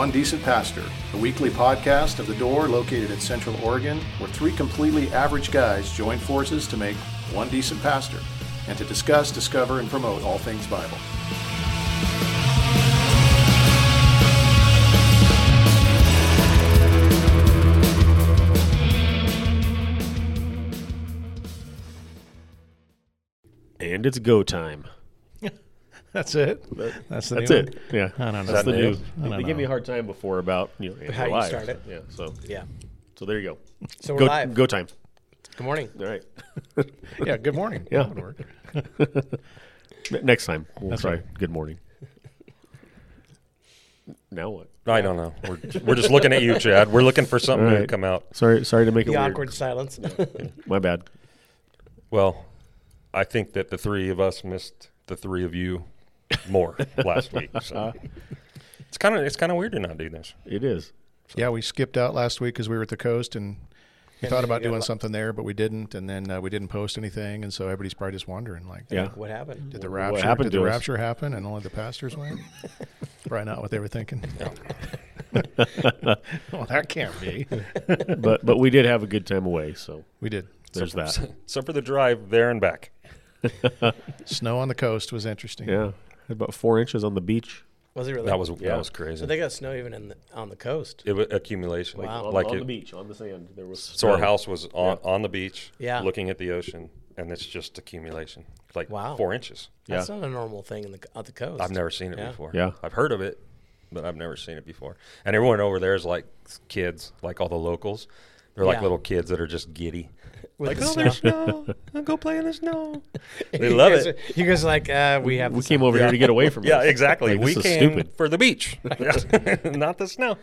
One Decent Pastor, a weekly podcast of The Door located in Central Oregon, where three completely average guys join forces to make one decent pastor and to discuss, discover, and promote all things Bible. And it's go time. That's it. That's the That's new it. Yeah. I don't know. That's the New? news. They gave me a hard time before about you know How we're you start it. Yeah. So Yeah. so there you go. So we're Go live. go time. Good morning. All right. Yeah. Good morning. Yeah. That would work. Next time we'll That's try. right. Good morning. Now what? I don't know. We're, we're just looking at you, Chad. We're looking for something right. to come out. Sorry. Sorry to make it The weird. awkward silence. My bad. Well, I think that the three of us missed the three of you more last week. So. It's kind of it's kind of weird to not do this. It is. Yeah, we skipped out last week because we were at the coast and we And thought about doing lo- something there, but we didn't. And then uh, we didn't post anything, and so everybody's probably just wondering, like, Yeah. what happened? did the What rapture happened did the to us? rapture happen and only the pastors went? probably not what they were thinking. well, that can't be. But but we did have a good time away. So We did. there's that. So for the drive there and back. Snow on the coast was interesting. Yeah. Had about four inches on the beach. Was it really? That was Yeah. that was So crazy. they got snow even in the, on the coast. It was accumulation. Wow. On, Like on it, the beach, on the sand. There was So our house was on, on the beach, Yeah. looking at the ocean, and it's just accumulation, like Wow. four inches. That's not a normal thing in the on the coast. I've never seen it Yeah. before. Yeah. I've heard of it, but I've never seen it before. And everyone over there is like kids, like all the locals. They're like Yeah. little kids that are just giddy. With like, the oh, snow. there's snow. I'll go play in the snow. They love guys it. are- you guys like uh, we have. We came snow. over here to get away from Yeah, exactly. Like, we this is came stupid. for the beach, not the snow.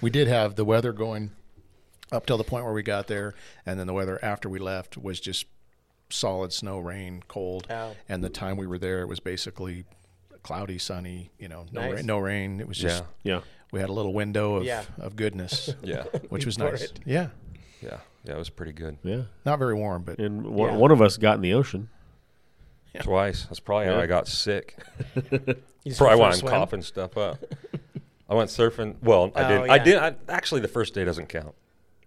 We did have the weather going up till the point where we got there, and then the weather after we left was just solid snow, rain, cold. Oh. And the time we were there, it was basically cloudy, sunny. You know, no Nice. rain. No rain. It was just Yeah, Yeah. we had a little window of Yeah. of goodness, yeah, which was nice. it. Yeah, yeah, yeah. It was pretty good. Yeah. not very warm, but And one, Yeah. one of us got in the ocean. Twice. That's probably how Yeah. I got sick. You just Probably went why for a I'm swim? coughing stuff up. I went surfing. Well, I Oh, didn't. I yeah. did. I, actually, the first day doesn't count.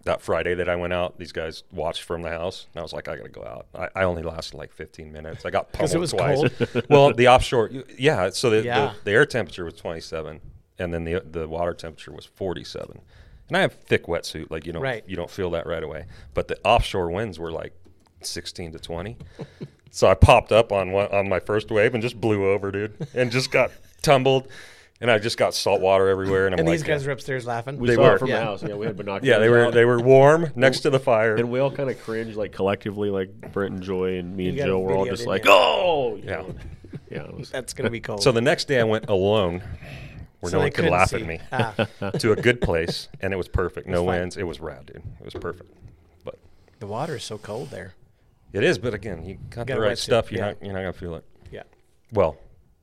That Friday that I went out, these guys watched from the house, and I was like, I gotta go out. I, I only lasted like 15 minutes. I got pummeled it was twice. well, the offshore, yeah. So the, Yeah. the the air temperature was 27, and then the the water temperature was 47. And I have thick wetsuit, like you don't Right. you don't feel that right away. But the offshore winds were like 16 to 20. So I popped up on one, on my first wave and just blew over, dude, and just got tumbled, and I just got salt water everywhere. And I'm And like, these guys were upstairs laughing. We They saw were. it from Yeah. the house. Yeah, we had binoculars. yeah, they were out. they were warm next to the fire. And we all kind of cringed, like collectively, like Brent and Joy and me You and got Joe were all just like, you? "Oh, you Yeah. yeah." It was, That's gonna be cold. So the next day I went alone, where So no one could laugh see. at me, Ah, to a good place, and it was perfect. No fine. winds. It was rad, dude. It was perfect. But the water is so cold there. it is. But again, you got, the right stuff. You're yeah. not you're not gonna feel it. Yeah. Well,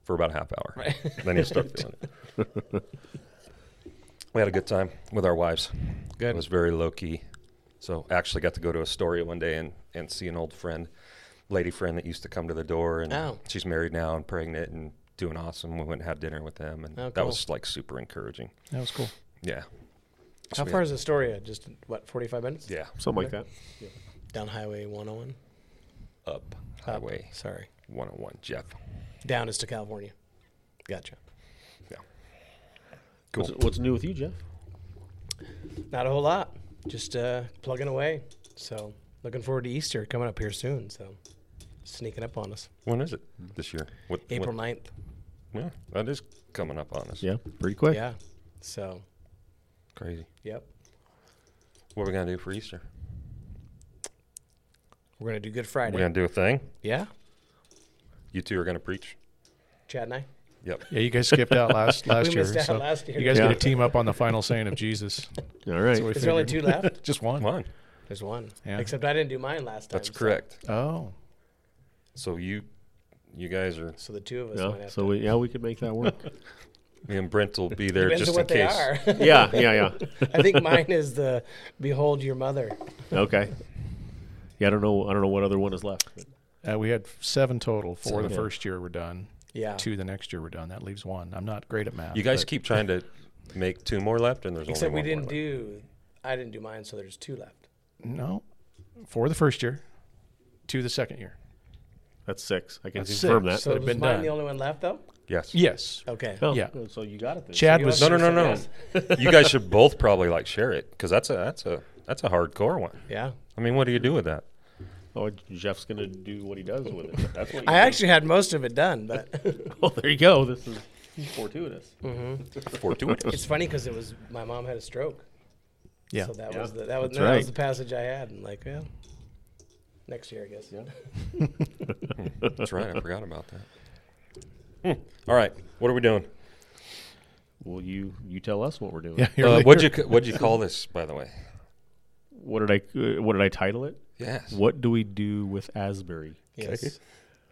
for about a half hour. Right. then you start feeling it. we had a good time with our wives. Good. It was very low key. So I actually got to go to Astoria one day and, and see an old friend, lady friend that used to come to the door, and Oh. she's married now and pregnant and doing awesome. We went and had dinner with them, and Oh, that cool. was like super encouraging. that was cool. Yeah. How far had- is Astoria? Just what, 45 minutes? Yeah. something like that. Down Highway 101. Up Up. Highway Sorry. 101, Jeff. Down is to California. Gotcha. Yeah. What's, what's new with you, Jeff? Not a whole lot. Just uh, plugging away. So looking forward to Easter coming up here soon. So sneaking up on us. When is it this year? What, April what- 9th. Yeah, that is coming up on us. Yeah, pretty quick. Yeah. So, Crazy. yep. What are we going to do for Easter? We're going to do Good Friday. We're going to do a thing? yeah. You two are going to preach? Chad and I. Yep. Yeah, you guys skipped out last last We year. missed out so last year. You guys Yeah. get to team up on the final saying of Jesus. All right. So we Is there only two left? Just one. Come on. There's one. Yeah. Except I didn't do mine last time. That's so- correct. Oh, So you you guys are So, the two of us Yeah, might have so to. we, yeah, we could make that work. me and Brent will be there Depends just on in what they case. are. yeah, yeah, yeah. I think mine is the Behold Your Mother. Okay. Yeah, I don't know. I don't know what other one is left. uh, we had seven total. Four the Seven. first year were done. Yeah. Two the next year were done. That leaves one. I'm not great at math. You guys but keep trying to make two more left, and there's Except we only one more didn't left. do. I didn't do mine, so there's two left. No, for the first year, two the second year. That's six. I can That's confirm six. that. So Could have was been mine done. the only one left, though? Yes. Yes. Okay. Oh, Yeah. So you got it. Then. Chad You was No, no, no, no. Yes. you guys should both probably like share it because that's a that's a that's a hardcore one. Yeah. I mean, what do you do with that? Oh, Jeff's gonna do what he does with it. That's what you I do. actually had most of it done, but Oh, there you go. This is fortuitous. Mm-hmm. Fortuitous. it's funny because it was my mom had a stroke. Yeah. So that Yeah, was the that was, that's that right. was the passage I had, and like, yeah, next year I guess. Yeah. That's right. I forgot about that. Hmm. All right. What are we doing? Well, you you tell us what we're doing. Yeah. Uh, what'd you what'd you call this, by the way? What did I uh, what did I title it? Yes. What do we do with Asbury? Yes.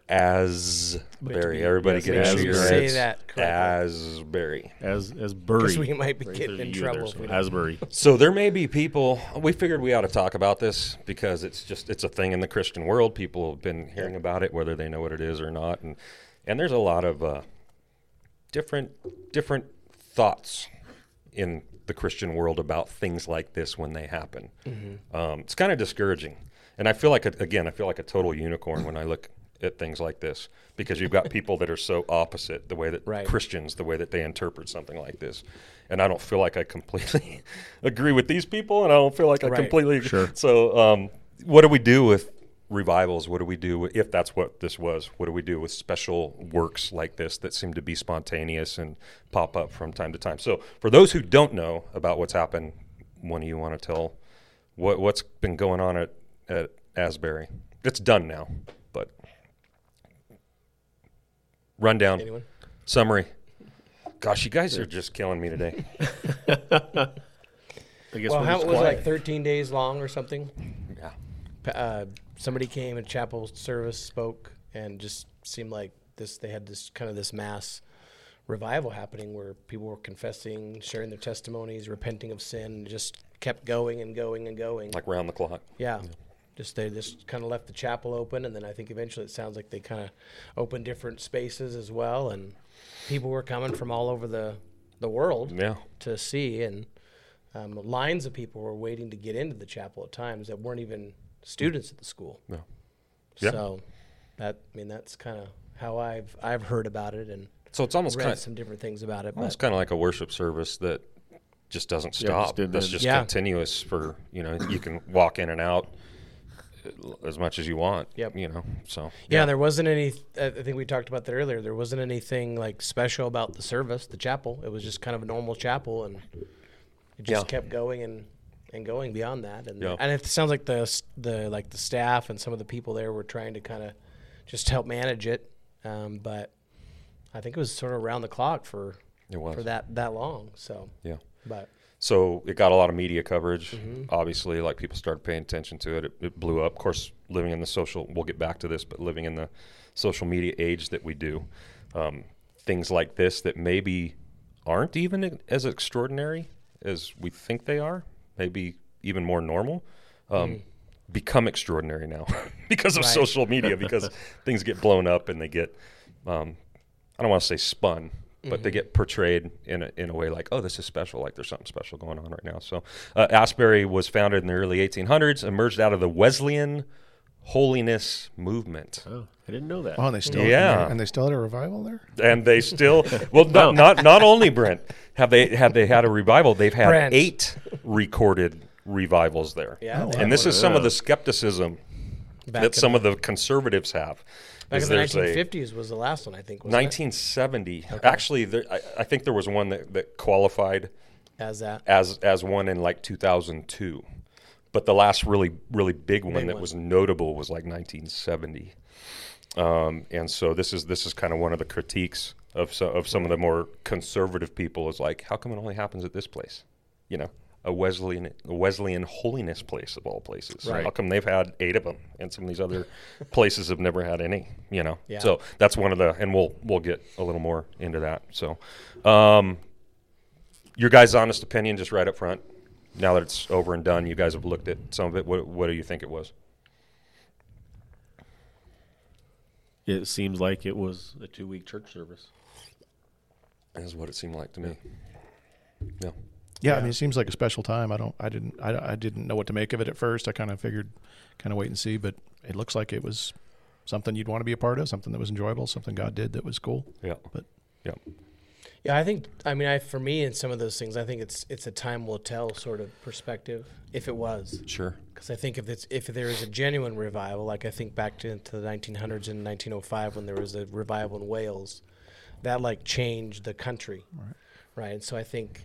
Asbury. Everybody Yes, get yes, into you your say heads. that correctly. Asbury. As as Bury. 'Cause we might be Right, getting in trouble so if we don't. Asbury. So there may be people. We figured we ought to talk about this because it's just it's a thing in the Christian world. People have been hearing about it, whether they know what it is or not, and and there's a lot of uh, different different thoughts in the Christian world about things like this when they happen. Um, it's kind of discouraging, and I feel like a, again I feel like a total unicorn when I look at things like this because you've got people that are so opposite the way that Right. Christians the way that they interpret something like this, and I don't feel like I completely agree with these people, and I don't feel like I Right. completely Sure. So, um, what do we do with revivals? What do we do with, if that's what this was? What do we do with special works like this that seem to be spontaneous and pop up from time to time? So, for those who don't know about what's happened, one of you want to tell what what's been going on at at Asbury? It's done now, but rundown Anyone? summary. Gosh, you guys are just killing me today. I guess Well, we're how, just it was quiet. like 13 days long or something. yeah. Pa- Uh, somebody came and chapel service spoke and just seemed like this. They had this kind of this mass revival happening where people were confessing, sharing their testimonies, repenting of sin, and just kept going and going and going. Like round the clock. Yeah. Just they just kind of left the chapel open, and then I think eventually it sounds like they kind of opened different spaces as well, and people were coming from all over the the world Yeah. to see, and um, lines of people were waiting to get into the chapel at times that weren't even students at the school. Yeah. Yeah. So that I mean that's kind of how I've I've heard about it and So it's almost read kind some different things about it. Well, it's kind of like a worship service that just doesn't Yeah, just stop. didn't That's end. just Yeah. continuous for you know you can walk in and out as much as you want. Yep. You know. So yeah, there wasn't any. I I think we talked about that earlier. There wasn't anything like special about the service, the chapel. It was just kind of a normal chapel, and it just Yeah. kept going and and going beyond that. And Yeah. and it sounds like the the like the staff and some of the people there were trying to kind of just help manage it. Um, but I think it was sort of around the clock for for that that long. So, Yeah. but So it got a lot of media coverage. Mm-hmm. Obviously, like people started paying attention to it. it. It blew up. Of course, living in the social, we'll get back to this, but living in the social media age that we do, um, things like this that maybe aren't even as extraordinary as we think they are, maybe even more normal, um, become extraordinary now because of. Right. social media, because things get blown up and they get, um, I don't want to say spun, but Mm-hmm. they get portrayed in a, in a way like, oh, this is special, like there's something special going on right now. So, uh, Asbury was founded in the early 1800s, emerged out of the Wesleyan holiness movement. Oh, I didn't know that. Oh, and they still Yeah. and they still had a revival there. And they still, well, not, not not only Brent have they have they had a revival, they've had Brent. eight recorded revivals there. yeah, Oh, wow. And this is some of the skepticism back that some of the conservatives have. Back in the there's a- 1950s was the last one I think. Wasn't 1970. Actually, there, I, I think there was one that, that qualified as that. as as one in like 2002, but the last really really big one Big that one. was notable was like 1970. Um, and so this is this is kind of one of the critiques of so, of some of the more conservative people is like, how come it only happens at this place? You know, a Wesleyan a Wesleyan holiness place of all places. Right. How come they've had eight of them, and some of these other places have never had any? You know, Yeah. so that's one of the, and we'll we'll get a little more into that. So, um, your guys' honest opinion, just right up front. Now that it's over and done, you guys have looked at some of it. What, what do you think it was? It seems like it was a two week church service. That's what it seemed like to me. Yeah. Yeah, I mean, it seems like a special time. I don't, I didn't, I, I didn't know what to make of it at first. I kind of figured, kind of wait and see, but it looks like it was something you'd want to be a part of, something that was enjoyable, something God did that was cool. Yeah. But Yeah. Yeah, I think. I mean, I for me in some of those things, I think it's it's a time will tell sort of perspective. If it was, Sure. because I think if it's if there is a genuine revival, like I think back to, to the 1900s and 1905 when there was a revival in Wales, that like changed the country, right? Right. And So I think,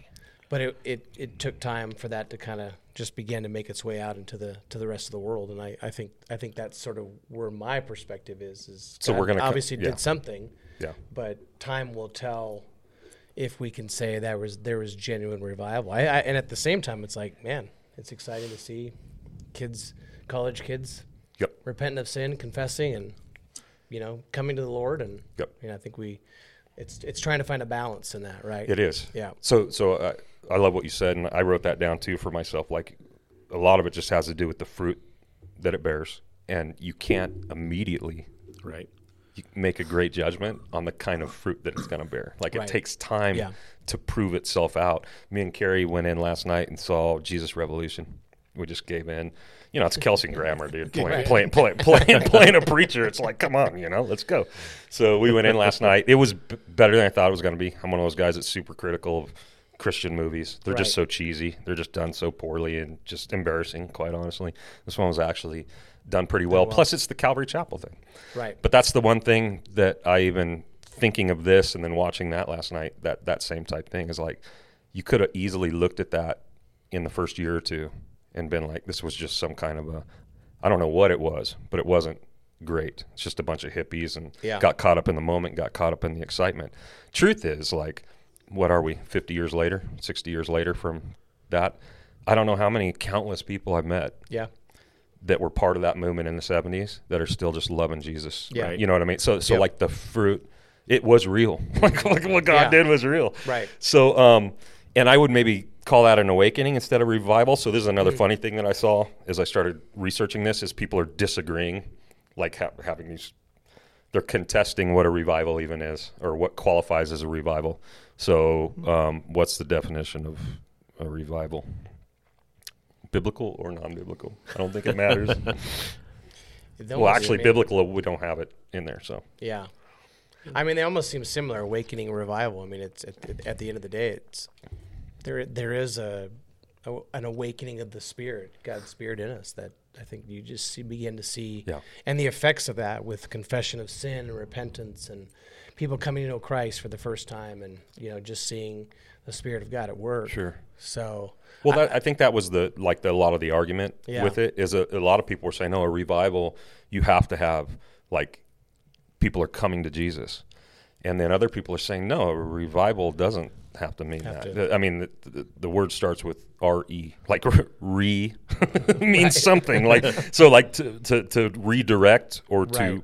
but it it, it took time for that to kind of just begin to make its way out into the to the rest of the world, and I, I think I think that's sort of where my perspective is. Is So we're gonna co- obviously yeah. did something Yeah. but time will tell if we can say that was there was genuine revival. I, I and at the same time, it's like, man, it's exciting to see kids, college kids, Yep. repenting of sin, confessing, and you know, coming to the Lord. And Yep. you know, I think we, it's it's trying to find a balance in that, right? It is. Yeah. So, so uh, I love what you said, and I wrote that down too for myself. Like, a lot of it just has to do with the fruit that it bears, and you can't immediately Right. you make a great judgment on the kind of fruit that it's going to bear. Like, Right. it takes time Yeah. to prove itself out. Me and Carrie went in last night and saw Jesus Revolution. We just gave in. You know, it's Kelsey Grammer, dude, playing, Right. playing, playing, playing, playing a preacher. It's like, come on, you know, let's go. So we went in last night. It was b- better than I thought it was going to be. I'm one of those guys that's super critical of Christian movies. They're just so cheesy. They're just done so poorly and just embarrassing, quite honestly. This one was actually done pretty well. well. Plus, it's the Calvary Chapel thing. Right. But that's the one thing that I even thinking of this and then watching that last night, that that same type thing is like you could have easily looked at that in the first year or two and been like, this was just some kind of a I don't know what it was, but it wasn't great. It's just a bunch of hippies and Yeah. got caught up in the moment, got caught up in the excitement. Truth is like what are we, fifty years later, sixty years later from that? I don't know how many countless people I've met Yeah. that were part of that movement in the 70s that are still just loving Jesus. Yeah. Right. You know what I mean? So so Yep. like the fruit it was real. like, like what God Yeah. did was real. Right. So um and I would maybe call that an awakening instead of revival. So this is Mm. another funny thing that I saw as I started researching this is people are disagreeing like ha- having these they're contesting what a revival even is or what qualifies as a revival. So um, what's the definition of a revival? Biblical or non-biblical? I don't think it matters. Well, actually, mean, biblical, we don't have it in there. So, Yeah. I mean, they almost seem similar, awakening revival. I mean, it's at, at the end of the day, it's there. There is a, a an awakening of the spirit, God's spirit in us that I think you just see, begin to see, Yeah. and the effects of that with confession of sin and repentance and people coming to know Christ for the first time, and you know, just seeing the spirit of God at work. Sure. So, well, that, I, think that was the like the, a lot of the argument Yeah. with it is a, a lot of people were saying, "No, a revival, you have to have like people are coming to Jesus," and then other people are saying, "No, a revival doesn't have to mean Have that." to. I mean, the, the, the word starts with R E, like re means something like so, like to, to to redirect or to Right.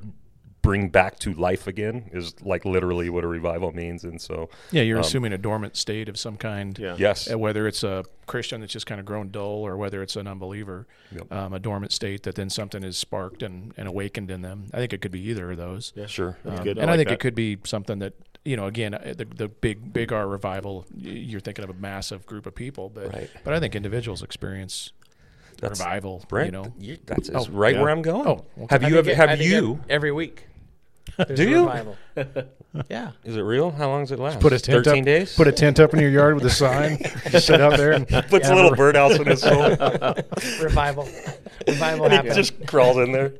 Bring back to life again is like literally what a revival means, and so yeah, you're assuming a dormant state of some kind. Yeah. yes, Uh, whether it's a Christian that's just kind of grown dull or whether it's an unbeliever, Yep. um, a dormant state that then something is sparked and, and awakened in them. I think it could be either of those. Yeah. sure, Um, good. and I, like think that. it could be something that you know, again, uh, the the big big R revival. You're thinking of a massive group of people, but Right. but I think individuals experience That's- revival. Brent, you know, you- that's Oh, right yeah. where I'm going. Oh, okay. have I you think ever? Have I you? every week? There's Do a you? Revival. yeah. Is it real? How long does it last? put a tent Thirteen up, days. Put a tent up in your yard with a sign. just sit out there and puts yeah, a little re- birdhouse in his soul. Revival. Revival happens. just crawls in there.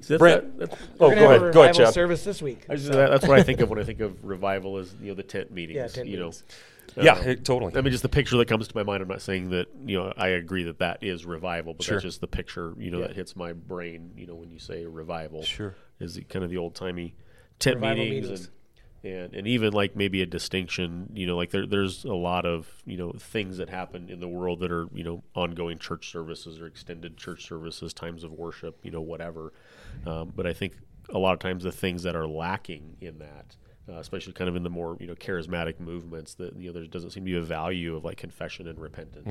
So that's- Brent- that's- Oh, We're go have ahead. a Go ahead, revival Chad. service this week. I just, that- that's what I think of when I think of revival is you know the tent meetings. Yeah, tent you meetings. know, Yeah, it- totally. I mean, just the picture that comes to my mind. I'm not saying that you know I agree that that is revival, but Sure. that's just the picture you know Yeah. that hits my brain. You know, when you say revival, Sure. is the, kind of the old timey tent Revival meetings, meetings. and and and even like maybe a distinction. You know, like there there's a lot of you know things that happen in the world that are you know ongoing church services or extended church services, times of worship, you know, whatever. Um, but I think a lot of times the things that are lacking in that uh, especially kind of in the more you know charismatic movements that you know there doesn't seem to be a value of like confession and repentance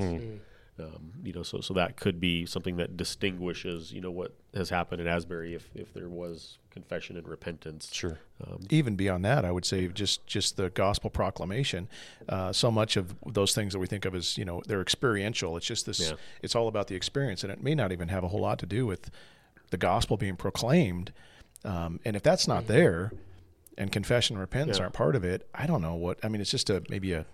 Um, you know, so so that could be something that distinguishes you know what has happened in Asbury if if there was confession and repentance. Sure. Um, even beyond that, I would say just just the gospel proclamation. Uh, so much of those things that we think of as you know they're experiential. It's just this. Yeah. It's all about the experience, and it may not even have a whole lot to do with the gospel being proclaimed. Um, and if that's not there, and confession and repentance Yeah. aren't part of it, I don't know what. I mean, it's just a maybe a.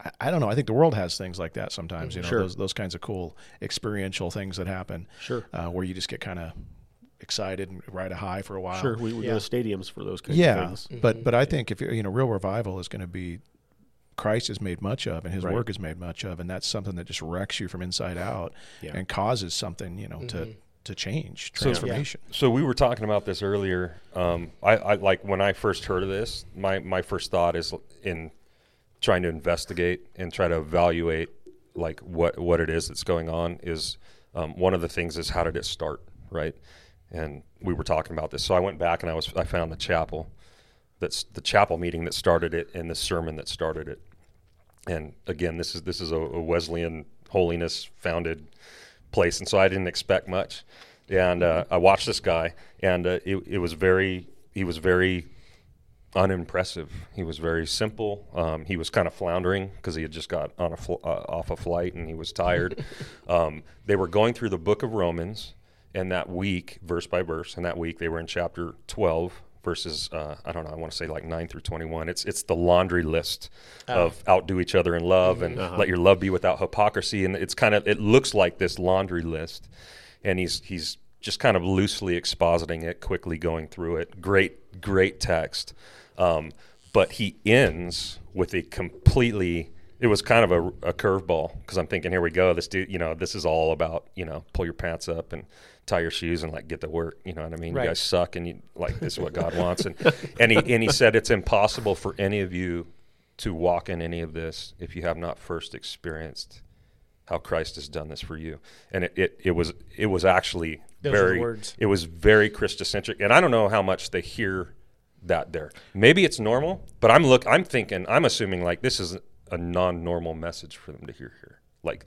I- I don't know. I think the world has things like that sometimes. You know, Sure. those those kinds of cool experiential things that happen. Sure. Uh, where you just get kind of excited and ride a high for a while. Sure, we, we Yeah. go to stadiums for those kinds Yeah, of things. Yeah, but but I think if you you know real revival is going to be Christ is made much of and His Right. work is made much of, and that's something that just wrecks you from inside out Yeah. and causes something you know to to change So- transformation. So we were talking about this earlier. Um, I, I like when I first heard of this. My my first thought is in trying to investigate and try to evaluate like what what it is that's going on. Is um, one of the things is how did it start, right? And we were talking about this. So I went back and I was I found the chapel. That's the chapel meeting that started it and the sermon that started it. And again, this is this is a, a Wesleyan holiness founded place, and so I didn't expect much. And uh, I watched this guy, and uh, it, it was very he was very unimpressive. He was very simple. Um, he was kind of floundering because he had just got on a fl- uh, off a flight and he was tired. um, they were going through the book of Romans, and that week, verse by verse, and that week they were in chapter twelve. Verses, uh, I don't know, I want to say like nine through twenty-one. It's it's the laundry list of outdo each other in love and let your love be without hypocrisy. And it's kind of it looks like this laundry list, and he's he's just kind of loosely expositing it, quickly going through it. Great, great text. Um, but he ends with a completely. It was kind of a, a curveball because I'm thinking, here we go. This dude, you know, this is all about you know, pull your pants up and tie your shoes and like get to work. You know what I mean? Right. You guys suck, and you like this is what God wants. And and he and he said it's impossible for any of you to walk in any of this if you have not first experienced how Christ has done this for you. And it, it, it was it was actually Those very words. it was very Christocentric. And I don't know how much they hear that there. Maybe it's normal, but I'm look I'm thinking I'm assuming like this is a non-normal message for them to hear here. Like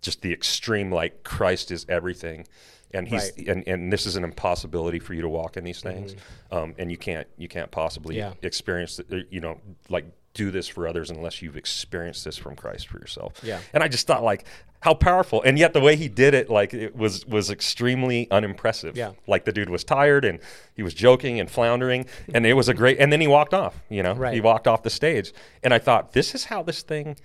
just the extreme like Christ is everything. And he's Right. and, and this is an impossibility for you to walk in these things, um, and you can't you can't possibly Yeah. experience it, you know like do this for others unless you've experienced this from Christ for yourself. Yeah. And I just thought like how powerful, and yet the way he did it, like it was was extremely unimpressive. Yeah. Like the dude was tired and he was joking and floundering, and it was a great. And then he walked off. You know, Right. he walked off the stage, and I thought this is how this thing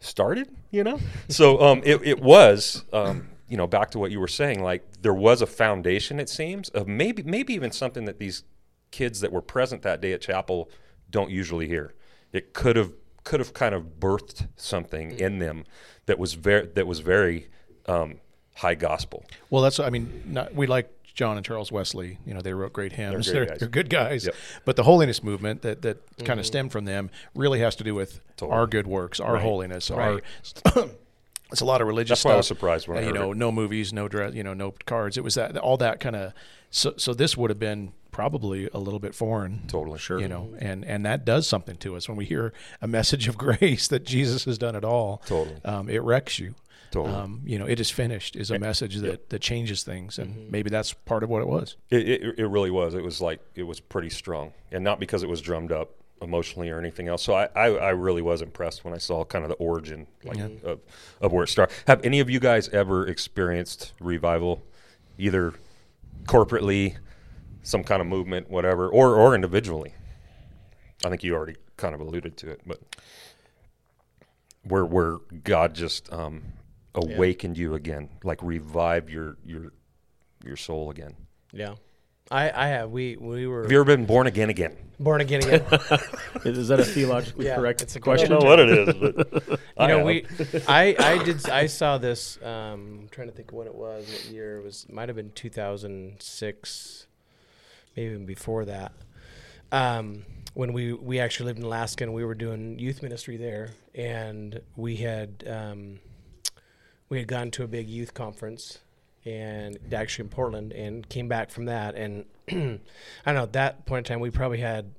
started. You know, so um, it it was. Um, you know, back to what you were saying, like there was a foundation, it seems, of maybe maybe even something that these kids that were present that day at chapel don't usually hear. It could have could have kind of birthed something in them that was very that was very um, high gospel. Well, that's I mean, not, we like John and Charles Wesley. You know, they wrote great hymns. great They're, they're good guys. Yep. But the holiness movement that that kind of stemmed from them really has to do with Totally. our good works, our holiness, our. Right. it's a lot of religious That's stuff. why I was surprised when I Uh, you heard know, it. no movies, no dress, you know, no cards. It was that all that kind of. So so this would have been probably a little bit foreign. Totally. Sure. You know, and and that does something to us when we hear a message of grace that Jesus has done it all. Totally. Um, it wrecks you. Totally. Um, you know, it is finished is a message that, that changes things, and maybe that's part of what it was. It, it, it really was. It was like it was pretty strong, and not because it was drummed up emotionally or anything else. So I, I, I really was impressed when I saw kind of the origin like of, of where it started. Have any of you guys ever experienced revival, either corporately, some kind of movement, whatever, or or individually? I think you already kind of alluded to it, but where where God just um, awakened you again, like revive your your your soul again. Yeah, I, I have. We we were Have you ever been born again again? born again again. Is that a theologically Yeah, correct it's a question? I don't know what it is, but you I know, have. we I I did I saw this. Um, I'm trying to think when it was. What year it was? Might have been 2006, maybe even before that. Um, when we we actually lived in Alaska and we were doing youth ministry there, and we had um, we had gone to a big youth conference and actually in Portland and came back from that and I don't know at that point in time we probably had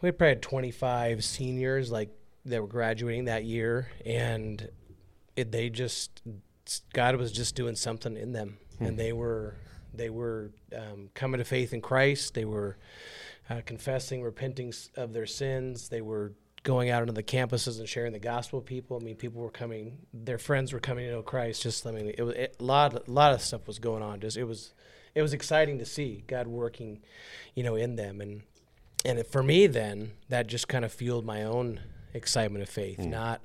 we probably had 25 seniors like that were graduating that year and it, they just God was just doing something in them, and they were they were um, coming to faith in Christ. They were uh, confessing, repenting of their sins. They were going out into the campuses and sharing the gospel with people. I mean, people were coming, their friends were coming to know Christ. Just, I mean, it was it, a lot, a lot of stuff was going on. Just, it was, it was exciting to see God working, you know, in them. And, and it, for me, then that just kind of fueled my own excitement of faith, hmm. not,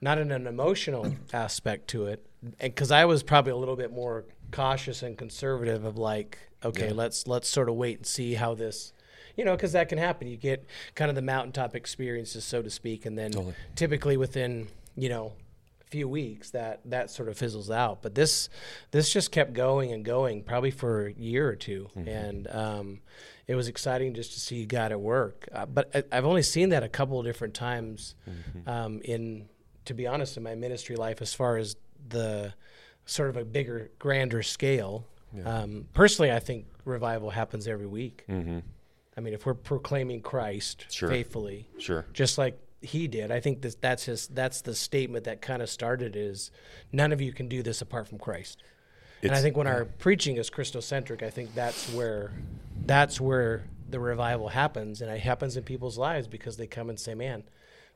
not in an emotional aspect to it, And because I was probably a little bit more cautious and conservative of like, okay, let's let's sort of wait and see how this you know, because that can happen. You get kind of the mountaintop experiences, so to speak, and then typically within you know a few weeks that that sort of fizzles out. But this this just kept going and going, probably for a year or 2 and um, it was exciting just to see God at work. Uh, but I, I've only seen that a couple of different times um, in, to be honest, in my ministry life, as far as the sort of a bigger, grander scale. Um, personally, I think revival happens every week. I mean, if we're proclaiming Christ Sure. faithfully, Sure. just like he did, I think that that's his. That's the statement that kind of started. Is none of you can do this apart from Christ. and I think when our preaching is Christocentric, I think that's where that's where the revival happens, and it happens in people's lives because they come and say, "Man,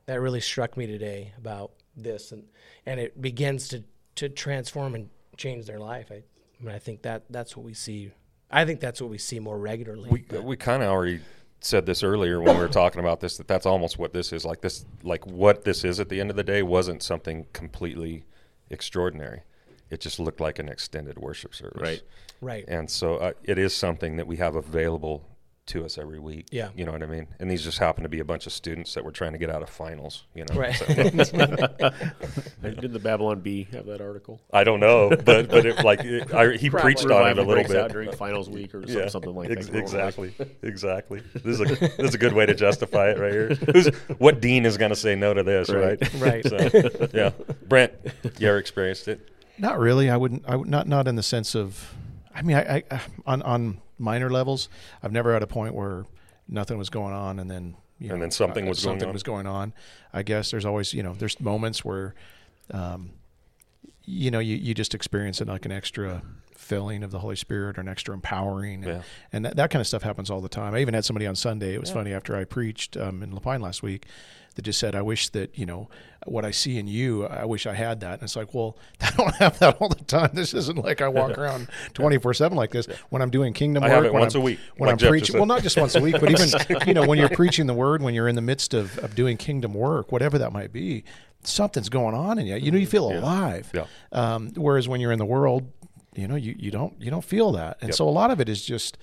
that really struck me today about this," and and it begins to to transform and change their life. I, I mean, I think that that's what we see. I think that's what we see more regularly. We we kind of already said this earlier when we were talking about this that that's almost what this is like this like what this is at the end of the day wasn't something completely extraordinary. It just looked like an extended worship service. Right. right. And so uh, it is something that we have available to us every week. Yeah. You know what I mean? And these just happen to be a bunch of students that were trying to get out of finals, you know. Right. So, Did the Babylon Bee have that article? I don't know, but but it, like it, I, he Probably. preached on it a Revival little breaks out bit. during finals week or some- something like ex- that. Exactly, exactly. This is a this is a good way to justify it right here. Who's, what dean is going to say no to this, right? Right. Right. So, yeah, Brent, you ever experienced it? Not really. I wouldn't. I would not. Not in the sense of. I mean, I, I on on minor levels, I've never had a point where nothing was going on, and then you And then something uh, was going something on? was going on. I guess there's always you know there's moments where, um, you know, you, you just experience it like an extra filling of the Holy Spirit or an extra empowering, and, Yeah. and that, that kind of stuff happens all the time. I even had somebody on Sunday. It was funny after I preached um, in La Pine last week that just said, "I wish that you know what I see in you. I wish I had that." And it's like, well, I don't have that all the time. This isn't like I walk around twenty four seven like this. When I'm doing kingdom I work, have it when once I'm, a week, When like I'm Jeff preaching, well, not just once a week, but even you know when you're preaching the word, when you're in the midst of, of doing kingdom work, whatever that might be, something's going on in you. You know, you feel alive. Yeah. Um, whereas when you're in the world, you know, you, you don't you don't feel that, and Yep. so a lot of it is just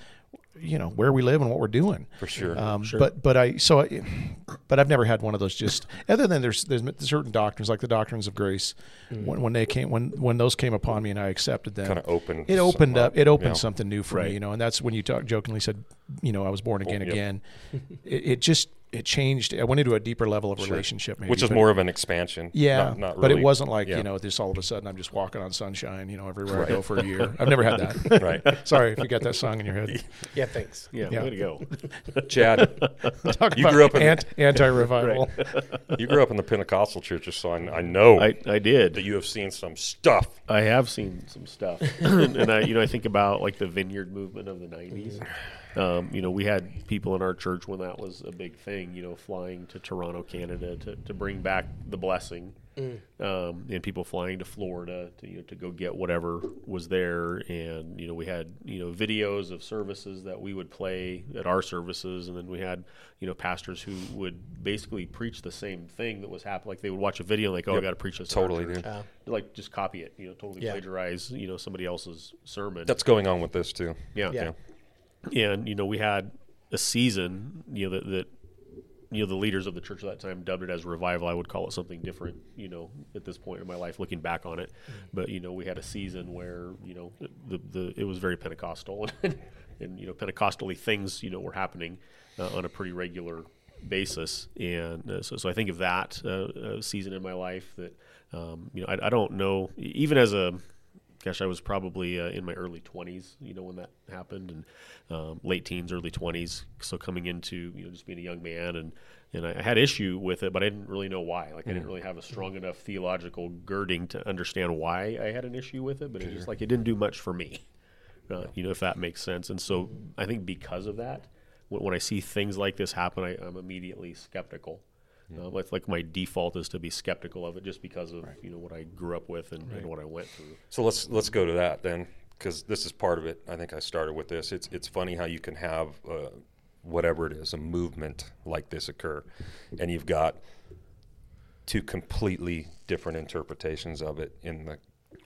you know where we live and what we're doing For sure. um, But but I so I, but I've never had one of those. Just other than there's there's certain doctrines like the doctrines of grace. When, when they came when when those came upon me and I accepted them, Kinda opened It opened up. up, It opened yeah. something new for me. You know, and that's when you talk jokingly said, you know, I was born again yep. again. it, it just it changed. I went into a deeper level of Sure. relationship, maybe, which is more of an expansion. yeah, not, not but it wasn't like yeah. you know, just all of a sudden I'm just walking on sunshine, you know, everywhere I go for a year. I've never had that. Right. Sorry if you got that song in your head. Yeah, thanks. Yeah, Yeah. way to go. Chad, Talk You about grew up in- ant, anti-revival. you grew up in the Pentecostal churches, so I, I know I, I did. that you have seen some stuff. I have seen some stuff, and, and I, you know, I think about like the vineyard movement of the '90s. Um, you know, we had people in our church when that was a big thing. You know, flying to Toronto, Canada, to, to bring back the blessing, um, and people flying to Florida to you know to go get whatever was there. And you know, we had you know videos of services that we would play at our services, and then we had you know pastors who would basically preach the same thing that was happening. Like they would watch a video and like, oh, I got to preach this. Totally, church." dude. Uh, like just copy it, you know, totally Yeah. plagiarize, you know, somebody else's sermon. That's going on with this too. yeah. Yeah. And you know, we had a season, you know, that, that you know the leaders of the church at that time dubbed it as revival. I would call it something different, you know, at this point in my life, looking back on it. But you know, we had a season where you know the the it was very Pentecostal, and, and you know, Pentecostally things you know were happening uh, on a pretty regular basis. And uh, so, so I think of that uh, uh, season in my life that um, you know I, I don't know even as a gosh, I was probably uh, in my early 20s, you know, when that happened, and um, late teens, early 20s. So coming into, you know, just being a young man and and I had issue with it, but I didn't really know why. Like I didn't really have a strong enough theological girding to understand why I had an issue with it. But it just like it didn't do much for me. Uh, you know, if that makes sense. And so I think because of that, when, when I see things like this happen, I, I'm immediately skeptical. Uh, like, like my default is to be skeptical of it, just because of you know what I grew up with and, and what I went through. So let's let's go to that then, because this is part of it. I think I started with this. It's it's funny how you can have uh, whatever it is, a movement like this occur, and you've got two completely different interpretations of it in the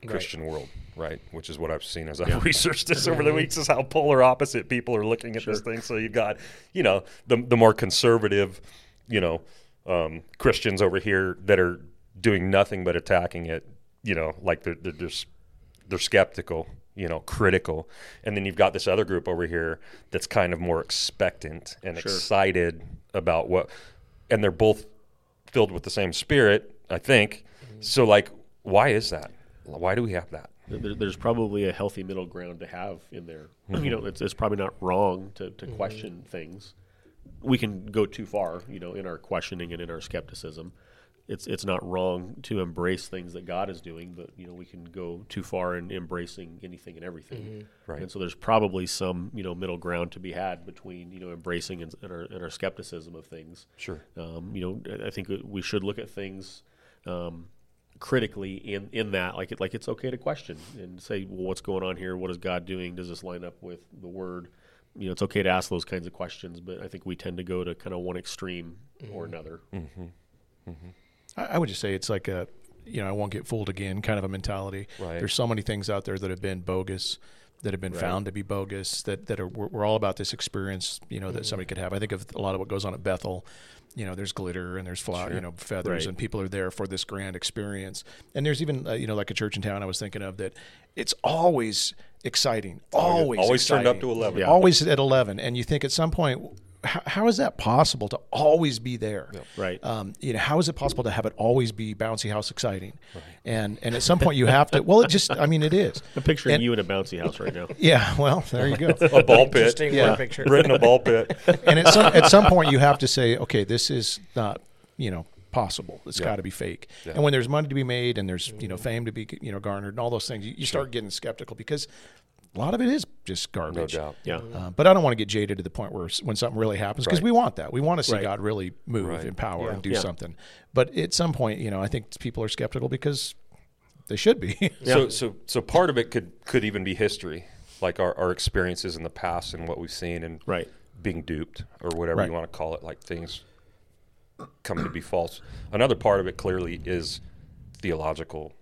Christian world, right? Which is what I've seen as I've researched this over the weeks, is how polar opposite people are looking at this thing. So you've got, you know, the the more conservative, you know, um, Christians over here that are doing nothing but attacking it, you know, like they're they're just they're skeptical, you know, critical, and then you've got this other group over here that's kind of more expectant and excited about what, and they're both filled with the same spirit, I think. So, like, why is that? Why do we have that? There, there's probably a healthy middle ground to have in there. You know, it's, it's probably not wrong to, to question things. We can go too far, you know, in our questioning and in our skepticism. It's it's not wrong to embrace things that God is doing, but you know, we can go too far in embracing anything and everything. Right. And so there's probably some you know middle ground to be had between you know embracing and, and, our, and our skepticism of things. Sure. Um, you know, I- I think we should look at things um, critically in, in that, like it, like it's okay to question and say, well, what's going on here? What is God doing? Does this line up with the Word? You know, it's okay to ask those kinds of questions, but I think we tend to go to kind of one extreme or mm-hmm. another. Mm-hmm. Mm-hmm. I, I would just say it's like a, you know, I won't get fooled again kind of a mentality. Right. There's so many things out there that have been bogus, that have been found to be bogus, that, that are, we're, we're all about this experience, you know, that somebody could have. I think of a lot of what goes on at Bethel. You know, there's glitter and there's flower, you know, feathers, Right. and people are there for this grand experience. And there's even, uh, you know, like a church in town I was thinking of that it's always exciting, always, always turned up to 11. Yeah. always at 11. And you think at some point, how, how is that possible to always be there? Right. um, you know, how is it possible to have it always be bouncy house exciting? And and at some point you have to. Well, it just, I mean, it is. I'm picturing And- you in a bouncy house right now. Yeah. Well, there you go. A ball pit. Interesting Yeah. word picture. Right in a ball pit. and at some at some point you have to say, okay, this is not, you know, possible. It's got to be fake. And when there's money to be made and there's you know fame to be you know garnered and all those things, you, you start getting skeptical because a lot of it is just No garbage. doubt. Yeah. Uh, but I don't want to get jaded to the point where when something really happens, because Right. we want that. We want to see Right. God really move Right. in power and do Yeah. something. But at some point, you know, I think people are skeptical because they should be. So, so, so part of it could could even be history, like our, our experiences in the past and what we've seen, and Right. being duped or whatever Right. you want to call it, like things coming to be false. Another part of it clearly is theological,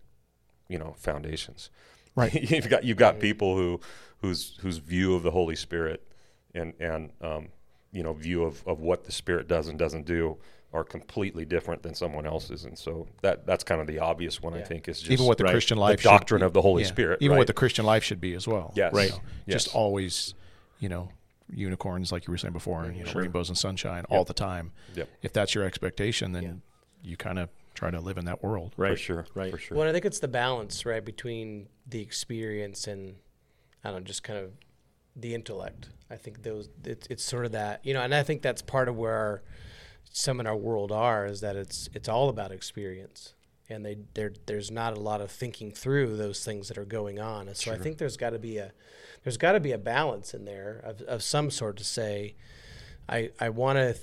you know, foundations. Right. you've got you've got people who whose whose view of the Holy Spirit and and um, you know view of, of what the Spirit does and doesn't do are completely different than someone else's, and so that that's kind of the obvious one I think is just even what the Right. Christian life should doctrine be. of the Holy Yeah. Spirit, even right? what the Christian life should be as well. Yes. Right. Yes. Just always, you know, unicorns like you were saying before, and you know, rainbows and sunshine all the time. Yep. If that's your expectation, then you kind of try to live in that world. Right. for sure, Right. for sure. Well, I think it's the balance, right, between the experience and I don't know, just kind of the intellect. I think those it's, it's sort of that, you know, and I think that's part of where our, some in our world are is that it's it's all about experience, and they there there's not a lot of thinking through those things that are going on, and so I think there's got to be a there's got to be a balance in there of, of some sort to say, I I want to.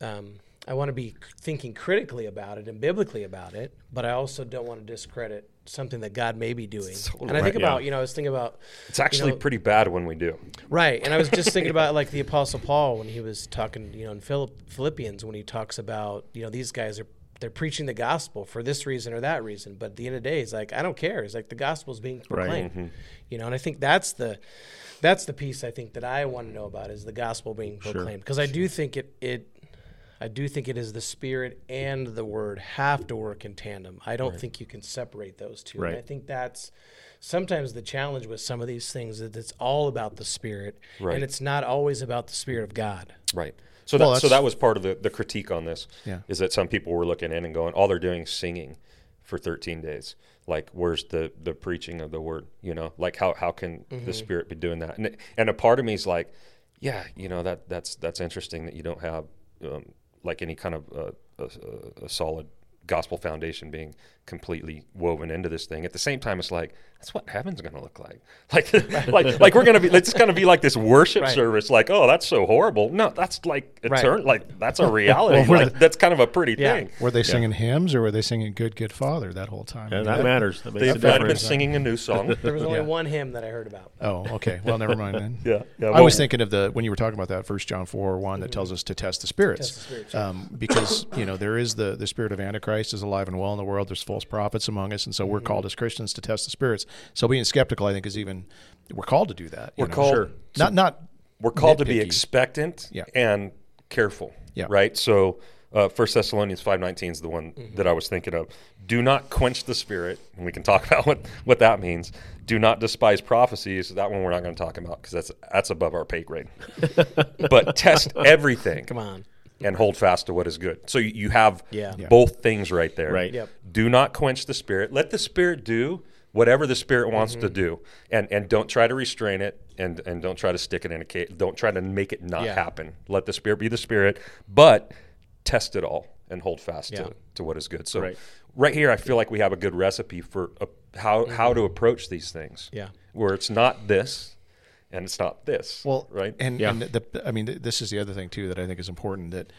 Um, I want to be thinking critically about it and biblically about it, but I also don't want to discredit something that God may be doing. and I think Right, about, yeah. you know, I was thinking about it's actually know- pretty bad when we do. Right, and I was just thinking about like the Apostle Paul when he was talking, you know, in Philipp, Philippians when he talks about, you know, these guys are they're preaching the gospel for this reason or that reason, but at the end of the day, he's like, I don't care. He's like the gospel is being proclaimed, mm-hmm. you know, and I think that's the that's the piece I think that I want to know about is the gospel being proclaimed because I do think it it I do think it is the spirit and the word have to work in tandem. I don't think you can separate those two. And I think that's sometimes the challenge with some of these things that it's all about the spirit Right. and it's not always about the spirit of God. Right. So Well, that so that was part of the, the critique on this. Yeah. Is that some people were looking in and going, all they're doing is singing for 13 days. Like, where's the the preaching of the word? You know, like how how can the Spirit be doing that? And and a part of me is like, yeah, you know that that's that's interesting that you don't have um, like any kind of uh, a, a solid gospel foundation being completely woven into this thing. At the same time, it's like that's what heaven's going to look like. Like, like, like we're going to be. It's going to be like this worship Right. service. Like, oh, that's so horrible. No, that's like Right. eternal. Like, that's a reality. Well, like, the- that's kind of a pretty Yeah. thing. Were they singing hymns or were they singing "Good Good Father" that whole time? I Yeah, mean, that matters. That makes They a might have been singing a new song. There was only Yeah. one hymn that I heard about. Oh, okay. Well, never mind then. yeah, yeah. I was thinking of the when you were talking about that First John four one that tells us to test the spirits, Test the spirits, um, because you know there is the the spirit of Antichrist is alive and well in the world. There's false prophets among us, and so Mm-hmm. we're called as Christians to test the spirits. So being skeptical, I think, is even we're called to do that. We're know. called- Sure. not not we're called to be expectant Yeah. and careful. Yeah. Right. So, uh, First Thessalonians five nineteen is the one Mm-hmm. that I was thinking of. Do not quench the spirit, and we can talk about what what that means. Do not despise prophecies. That one we're not going to talk about because that's that's above our pay grade. but test everything. Come on. And hold fast to what is good. So you- you have Yeah. Yeah. both things right there. Right. Yep. Do not quench the spirit. Let the spirit do whatever the spirit wants Mm-hmm. to do, and and don't try to restrain it, and and don't try to stick it in a cage. Don't try to make it not Yeah. happen. Let the spirit be the spirit, but test it all and hold fast Yeah. to to what is good. So Right. right, here, I feel like we have a good recipe for uh, how how to approach these things. Mm-hmm. Yeah. where it's not this. And it's not this. Well, right? And, Yeah. and the, I mean, th- this is the other thing too that I think is important that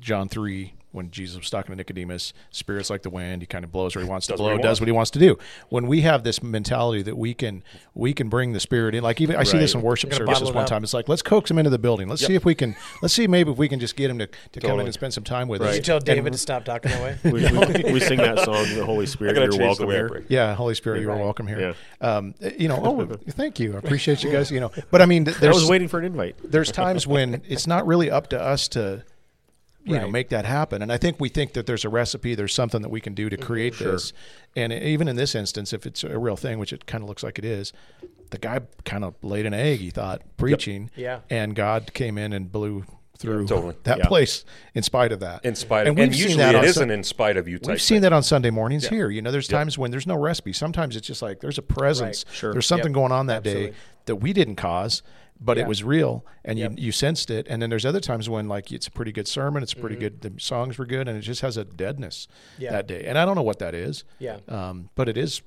John three, when Jesus was talking to Nicodemus, spirits like the wind, he kind of blows where he wants to Does what blow, he does what he wants to do. When we have this mentality that we can we can bring the spirit in, like even I see this in worship services one up. time. It's like let's coax him into the building. Let's see if we can. Let's see maybe if we can just get him to, to come in and spend some time with Did us. you tell And- David to stop talking that way? we, we, we sing that song, "The Holy Spirit, You're welcome here." pray. Yeah, Holy Spirit, you are Right. welcome here. Yeah. Um, you know, oh, thank you. I appreciate you guys. You know, but I mean, th- I was waiting for an invite. there's times when it's not really up to us to you know make that happen and i think we think that there's a recipe there's something that we can do to mm-hmm. create this and even in this instance if it's a real thing which it kind of looks like it is the guy kind of laid an egg he thought preaching Yeah. and god came in and blew through totally. that Yeah. place in spite of that in spite of, and and, we've seen usually that it isn't in spite of you. We've seen thing. that on Sunday mornings here. You know, there's times when there's no recipe. Sometimes it's just like there's a presence. Right. Sure. There's something Yep. going on that Absolutely. day that we didn't cause, but Yeah. it was real, and Yep. you you sensed it. And then there's other times when like it's a pretty good sermon, it's Mm-hmm. pretty good. The songs were good, and it just has a deadness Yeah. that day. And I don't know what that is. Yeah. Um, but it is.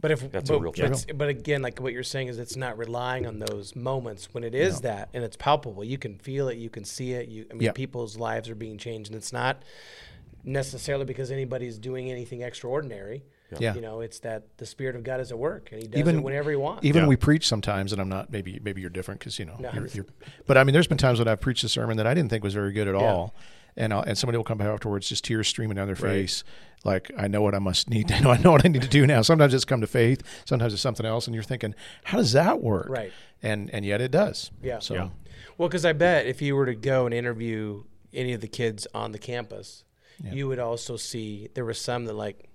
But if That's a real but, truth. but again, like what you're saying is, it's not relying on those moments when it is that and it's palpable. You can feel it, you can see it. You, I mean, Yeah. people's lives are being changed, and it's not necessarily because anybody's doing anything extraordinary. Yeah. You know, it's that the Spirit of God is at work, and He does Even- it whenever He wants. Even Yeah. we preach sometimes, and I'm not. Maybe maybe you're different because you know. No, you're, you're, but I mean, there's been times when I've preached a sermon that I didn't think was very good at all, and I'll, and somebody will come back afterwards, just tears streaming down their face, like I know what I must need. I know I know what I need to do now. Sometimes it's come to faith. Sometimes it's something else, and you're thinking, how does that work? Right. And and yet it does. Yeah. So Yeah. Well, because I bet if you were to go and interview any of the kids on the campus, you would also see there were some that like,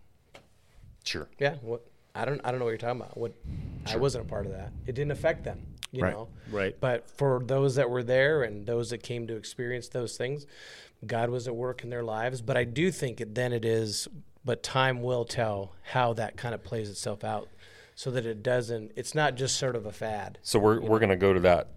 Sure. yeah, what I don't, I don't know what you're talking about. What I wasn't a part of that. It didn't affect them, you Right. know. Right. But for those that were there and those that came to experience those things, God was at work in their lives. But I do think it, then it is, but time will tell how that kind of plays itself out, so that it doesn't. It's not just sort of a fad. So we're, we're going to go to that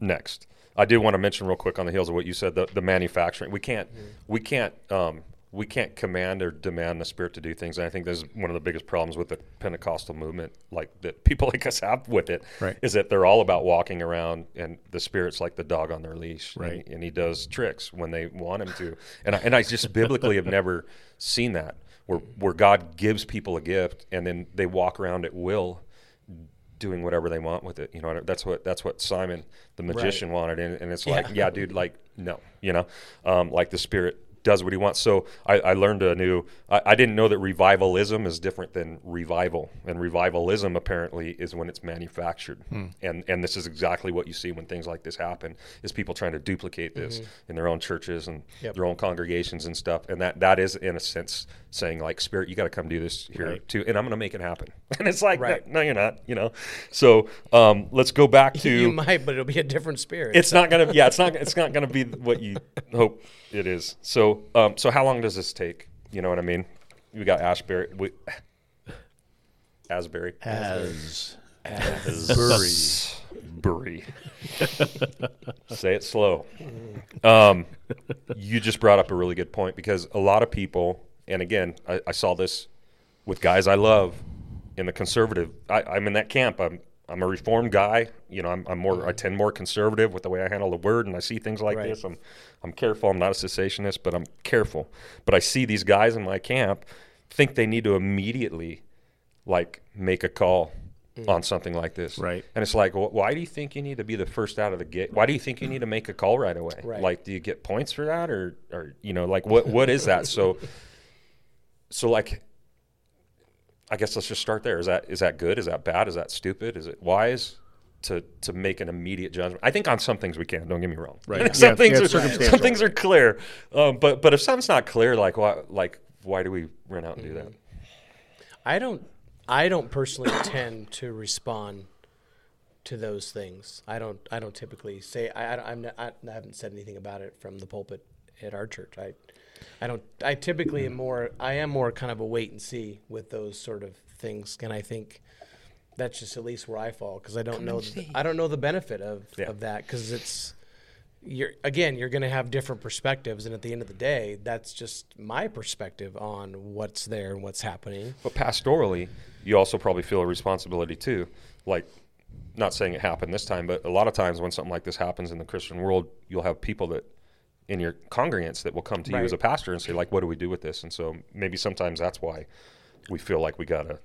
next. I do want to mention real quick on the heels of what you said, the, the manufacturing. We can't we can't um, we can't command or demand the spirit to do things. And I think this is one of the biggest problems with the Pentecostal movement, like that people like us have with it, Right. is that they're all about walking around and the spirit's like the dog on their leash, Right. And, and he does tricks when they want him to. And I, and I just biblically have never seen that where where God gives people a gift and then they walk around at will doing whatever they want with it. You know, that's what that's what Simon the magician wanted, and, and it's like, Yeah. yeah, dude, like no, you know, um, like the spirit does what he wants. So I, I learned a new. I, I didn't know that revivalism is different than revival, and revivalism apparently is when it's manufactured, hmm. and and this is exactly what you see when things like this happen: is people trying to duplicate this mm-hmm. in their own churches and Yep. their own congregations and stuff, and that that is in a sense saying like, spirit, you got to come do this here Right. too, and I'm going to make it happen. And it's like, Right. no, you're not. You know. So um, let's go back to. you might, but it'll be a different spirit. it's not gonna. Yeah, it's not. It's not gonna be what you hope it is. So, um, so how long does this take? You know what I mean? We got Ashbury. We, Asbury. as Asbury. Asbury. Say it slow. Um, you just brought up a really good point because a lot of people, and again, I, I saw this with guys I love in the conservative. I, I'm in that camp. I'm I'm a reformed guy. You know, I'm, I'm more. I tend more conservative with the way I handle the word, and I see things like Right. this. I'm I'm careful. I'm not a cessationist, but I'm careful. But I see these guys in my camp think they need to immediately like make a call mm. on something like this. Right. And it's like, wh- why do you think you need to be the first out of the gate? Why do you think you need to make a call right away? Right. Like, do you get points for that, or, or you know, like what what is that? So, so like, I guess let's just start there. Is that is that good? Is that bad? Is that stupid? Is it wise? To, to make an immediate judgment, I think on some things we can. Don't get me wrong. Right. some Yeah, things yeah, are some things are clear, um, but but if something's not clear, like why like why do we run out and do that? I don't. I don't personally tend to respond to those things. I don't. I don't typically say. I. I, I'm not, I haven't said anything about it from the pulpit at our church. I. I don't. I typically am more. I am more kind of a wait and see with those sort of things, and I think that's just at least where I fall because I don't know. The, I don't know the benefit of Yeah. of that because it's. You're again. You're going to have different perspectives, and at the end of the day, that's just my perspective on what's there and what's happening. But pastorally, you also probably feel a responsibility too. Like, not saying it happened this time, but a lot of times when something like this happens in the Christian world, you'll have people that in your congregants that will come to you as a pastor and say, like, what do we do with this? And so maybe sometimes that's why we feel like we gotta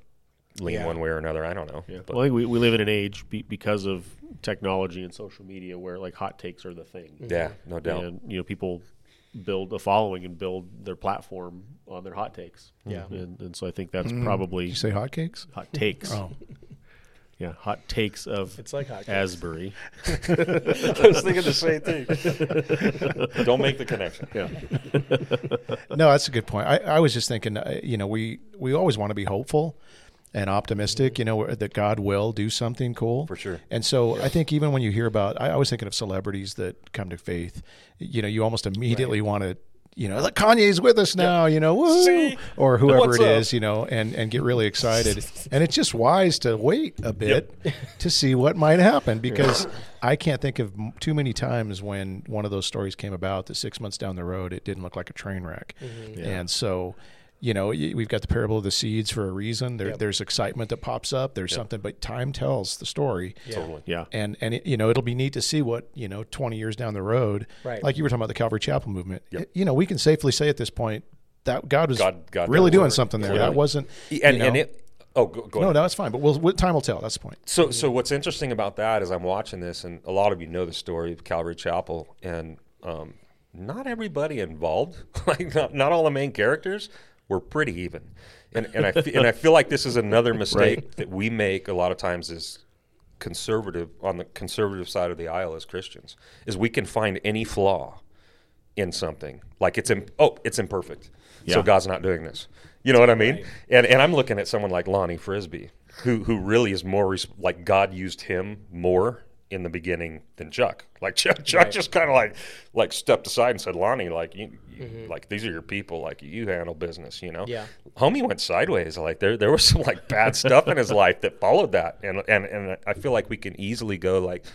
lean Yeah. one way or another. I don't know. Yeah. But Well, I think we, we live in an age be, because of technology and social media where like hot takes are the thing. yeah, no mm-hmm. doubt. And you know, people build a following and build their platform on their hot takes. Yeah. And, and so I think that's mm. probably You say hot cakes hot takes. Oh, Yeah, hot takes of It's like hot. Asbury. I was thinking the same thing. don't make the connection. Yeah. no, that's a good point. I, I was just thinking, uh, you know, we we always want to be hopeful and optimistic, you know, that God will do something cool. For sure. And so I think even when you hear about, I, I was thinking of celebrities that come to faith, you know, you almost immediately want to, you know, like Kanye's with us now, you know, woo, or whoever What's it up? is, you know, and, and get really excited. and it's just wise to wait a bit to see what might happen because I can't think of too many times when one of those stories came about that six months down the road, it didn't look like a train wreck. Mm-hmm. And so, you know, we've got the parable of the seeds for a reason. There, Yep. There's excitement that pops up. There's something, but time tells the story. Totally. Yeah. And and it, you know it'll be neat to see what you know 20 years down the road, Right. like you were talking about the Calvary Chapel movement. It- you know, we can safely say at this point that God was God- God really doing work, something there. clearly. That wasn't, you And, know- and it, oh, go, go no, ahead. no, that's fine. But we'll, what time will tell. That's the point. So, so what's interesting about that is I'm watching this, and a lot of you know the story of Calvary Chapel, and um, not everybody involved, like not, not all the main characters, were pretty even, and and I and I feel like this is another mistake that we make a lot of times as conservative on the conservative side of the aisle as Christians is we can find any flaw in something. Like it's Im- oh it's imperfect. So god's not doing this. You know what i mean? And and i'm looking at someone like lonnie frisbee who who really is more res- like god used him more in the beginning than chuck. Like chuck, chuck just kind of like like stepped aside and said lonnie like you, you mm-hmm. like these are your people. Like you handle business you know? Yeah. homie went sideways. Like there there was some like bad stuff in his life that followed that. And and and i feel like we can easily go like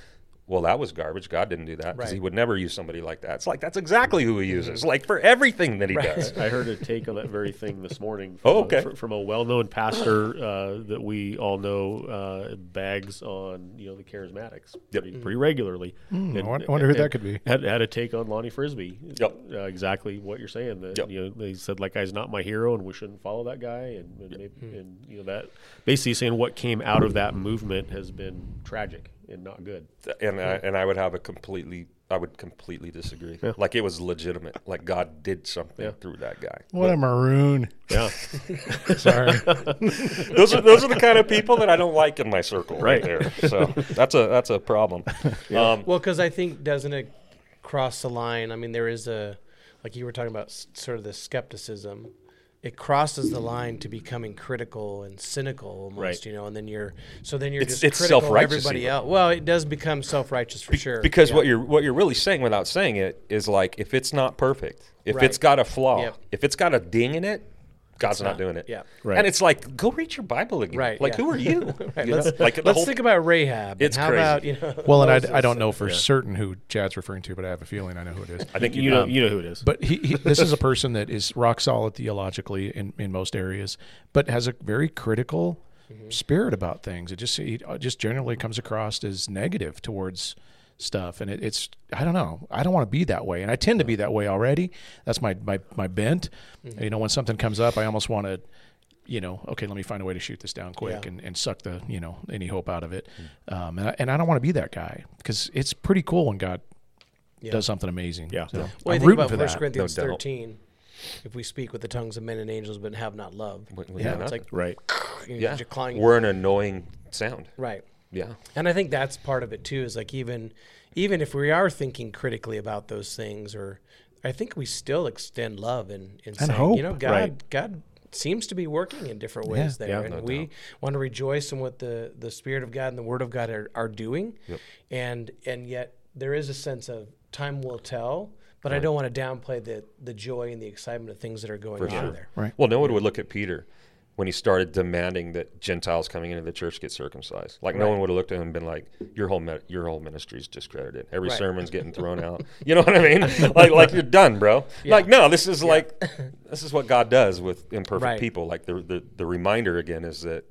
well, that was garbage. God didn't do that because He would never use somebody like that. It's like that's exactly who He uses, like for everything that He does. I heard a take on that very thing this morning. Oh, From, okay. fr- From a well-known pastor uh, that we all know uh, bags on you know the charismatics Yep. pretty, pretty regularly. I won- I wonder who that could be. Had, had a take on Lonnie Frisbee. Yep. Uh, exactly what you're saying. That Yep. you know they said like guy's not my hero and we shouldn't follow that guy and and, maybe, Hmm. and you know that basically saying what came out of that movement has been tragic and not good. And I, and I would have a completely, I would completely disagree. Like it was legitimate. Like God did something Yeah. through that guy. What a maroon. Yeah. Sorry. Those are those are the kind of people that I don't like in my circle, right, Right. there. So that's a that's a problem. Um, Well, because I think doesn't it cross the line? I mean, there is a like you were talking about, sort of the skepticism. It crosses the line to becoming critical and cynical almost, Right. you know, and then you're so then you're It's- just it's critical everybody else. Well, it does become self righteous for sure. because Yeah. what you're what you're really saying without saying it is like if it's not perfect, if Right. it's got a flaw, Yep. if it's got a ding in it, God's not, doing it. yeah. Right. And it's like, go read your Bible again. Right, Like, yeah. who are you? Right, You let's like let's whole- think about Rahab. It's and how crazy. about you know? Well, and I, I don't know and- for certain who Chad's referring to, but I have a feeling I know who it is. I think you, You know, um, you know who it is. But he, he this is a person that is rock solid theologically in, in most areas, but has a very critical spirit about things. It just he just generally comes across as negative towards stuff, and it, it's I don't know. I don't want to be that way, and I tend to be that way already. That's my my my bent. You know, when something comes up, I almost want to. You know, okay, let me find a way to shoot this down quick Yeah. and, and suck the you know any hope out of it, um, and, I, and I don't want to be that guy because it's pretty cool when God Yeah. does something amazing. Yeah. so Well, I'm you think rooting about for 1 that. Corinthians No 13. If we speak with the tongues of men and angels but have not love, we- we Yeah, it's like right. you know, yeah, you're we're an annoying sound. right. Yeah. And I think that's part of it too. Is like even even if we are thinking critically about those things, or I think we still extend love and and, saying, hope. you know, God Right. God seems to be working in different ways there, Yeah, and no we doubt. want to rejoice in what the the Spirit of God and the Word of God are, are doing, Yep. and and yet there is a sense of time will tell. But I don't want to downplay the the joy and the excitement of things that are going on sure. there. Right. Well, no one would look at Peter when he started demanding that Gentiles coming into the church get circumcised. Like no one would have looked at him and been like, "Your whole me- your whole ministry is discredited. Every Right. sermon's getting thrown out." You know what I mean? like like you're done, bro. Like no, this is like this is what God does with imperfect Right. people. Like the, the the reminder again is that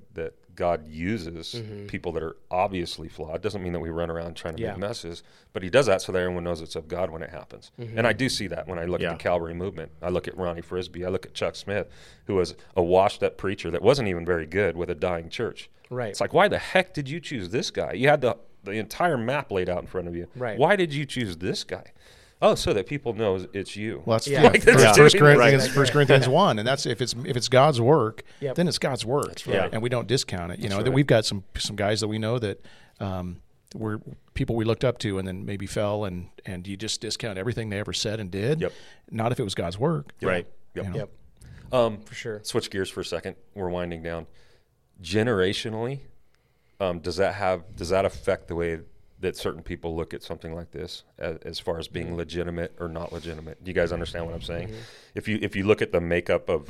God uses mm-hmm. people that are obviously flawed. Doesn't mean that we run around trying to Yeah. make messes, but He does that so that everyone knows it's of God when it happens. Mm-hmm. And I do see that when I look Yeah. at the Calvary movement. I look at Lonnie Frisbee. I look at Chuck Smith, who was a washed-up preacher that wasn't even very good with a dying church. Right. It's like, why the heck did you choose this guy? You had the the entire map laid out in front of you. Right. Why did you choose this guy? Oh, so that people know it's you. Well, that's Yeah. yeah. Like, there's First, two First people- Corinthians, Right. First Corinthians one, and that's if it's if it's God's work, Yep. then it's God's work, right. and we don't discount it. You know, right. that we've got some some guys that we know that um, were people we looked up to, and then maybe fell, and and you just discount everything they ever said and did. Yep. Not if it was God's work. Right. Yep. You know? Yep, Um, for sure. switch gears for a second. We're winding down. Generationally, um, does that have does that affect the way that certain people look at something like this, as, as far as being mm-hmm. legitimate or not legitimate? Do you guys understand what I'm saying? Mm-hmm. If you if you look at the makeup of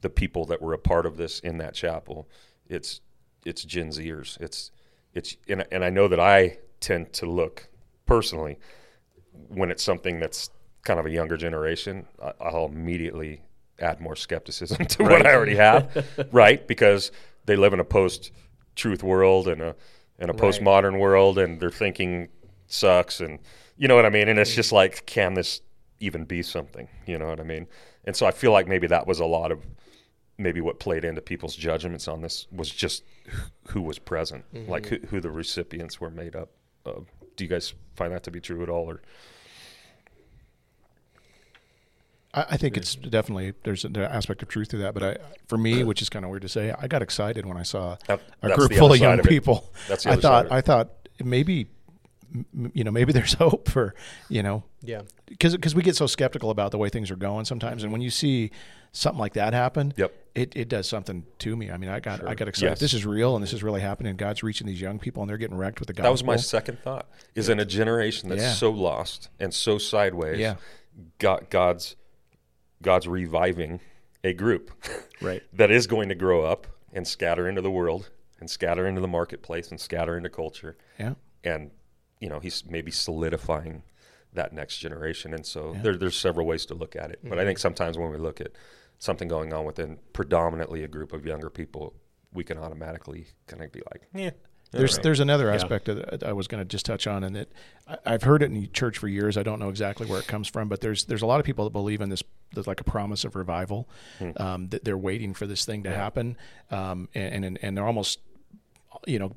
the people that were a part of this in that chapel, it's it's Gen Zers. It's it's and, and I know that I tend to look personally when it's something that's kind of a younger generation, I- I'll immediately add more skepticism to what I already have, right? Because they live in a post-truth world and a and a Right. postmodern world, and their thinking sucks, and you know what I mean. And it's mm. just like, can this even be something? You know what I mean? And so I feel like maybe that was a lot of maybe what played into people's judgments on this was just who was present, like mm-hmm. who, who the recipients were made up of. Do you guys find that to be true at all, or I, I think it's definitely there's an aspect of truth to that. But I, for me, which is kind of weird to say, I got excited when I saw That- a group full of young of people. That's I thought side of it. I thought maybe you know maybe there's hope for you know Yeah, because because we get so skeptical about the way things are going sometimes, and when you see something like that happen, Yep. it, it does something to me. I mean, I got I got excited. Yes. This is real, and this is really happening. God's reaching these young people, and they're getting wrecked with the gospel. That was my second thought. Is in a generation that's Yeah. so lost and so sideways. Yeah. God, God's God's reviving a group Right. that is going to grow up and scatter into the world and scatter into the marketplace and scatter into culture. yeah. And you know, he's maybe solidifying that next generation. And so there, there's several ways to look at it. But I think mm-hmm. sometimes when we look at something going on within predominantly a group of younger people, we can automatically kind of be like, yeah. There's alright." there's another aspect of that I was going to just touch on, and that I've heard it in church for years. I don't know exactly where it comes from, but there's there's a lot of people that believe in this. There's like a promise of revival, um, that they're waiting for this thing to happen, um, and, and and they're almost, you know,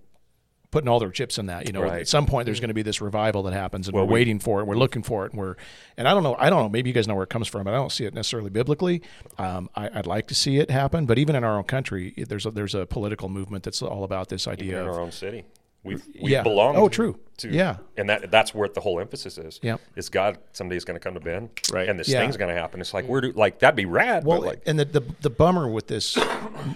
putting all their chips in that. You know, Right. at some point there's going to be this revival that happens, and Well, we're we- waiting for it. We're looking for it, and we're and I don't know. I don't know. Maybe you guys know where it comes from, but I don't see it necessarily biblically. Um, I, I'd like to see it happen, but even in our own country, there's a, there's a political movement that's all about this idea in of our own city. We've, we've yeah. belonged. Oh, true. To Yeah. and that that's where the whole emphasis is. yeah Is God somebody's going to come to ben Right. And this Yeah. thing's going to happen. It's like where do like that'd be rad. Well, but like and the, the the bummer with this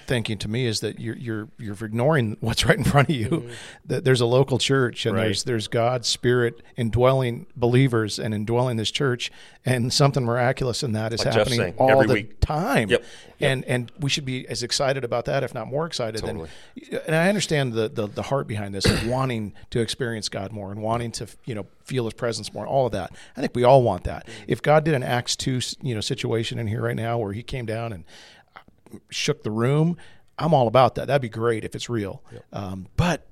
thinking to me is that you're you're you're ignoring what's right in front of you. Mm-hmm. That there's a local church and Right. there's there's God's Spirit indwelling believers and indwelling this church, and something miraculous in that is Like happening saying, all every the week. time. Yep. And and we should be as excited about that, if not more excited. Totally. Than, and I understand the, the the heart behind this of wanting to experience God more and wanting to you know feel His presence more. All of that. I think we all want that. If God did an Acts two you know situation in here right now where He came down and shook the room, I'm all about that. That'd be great if it's real. Um, but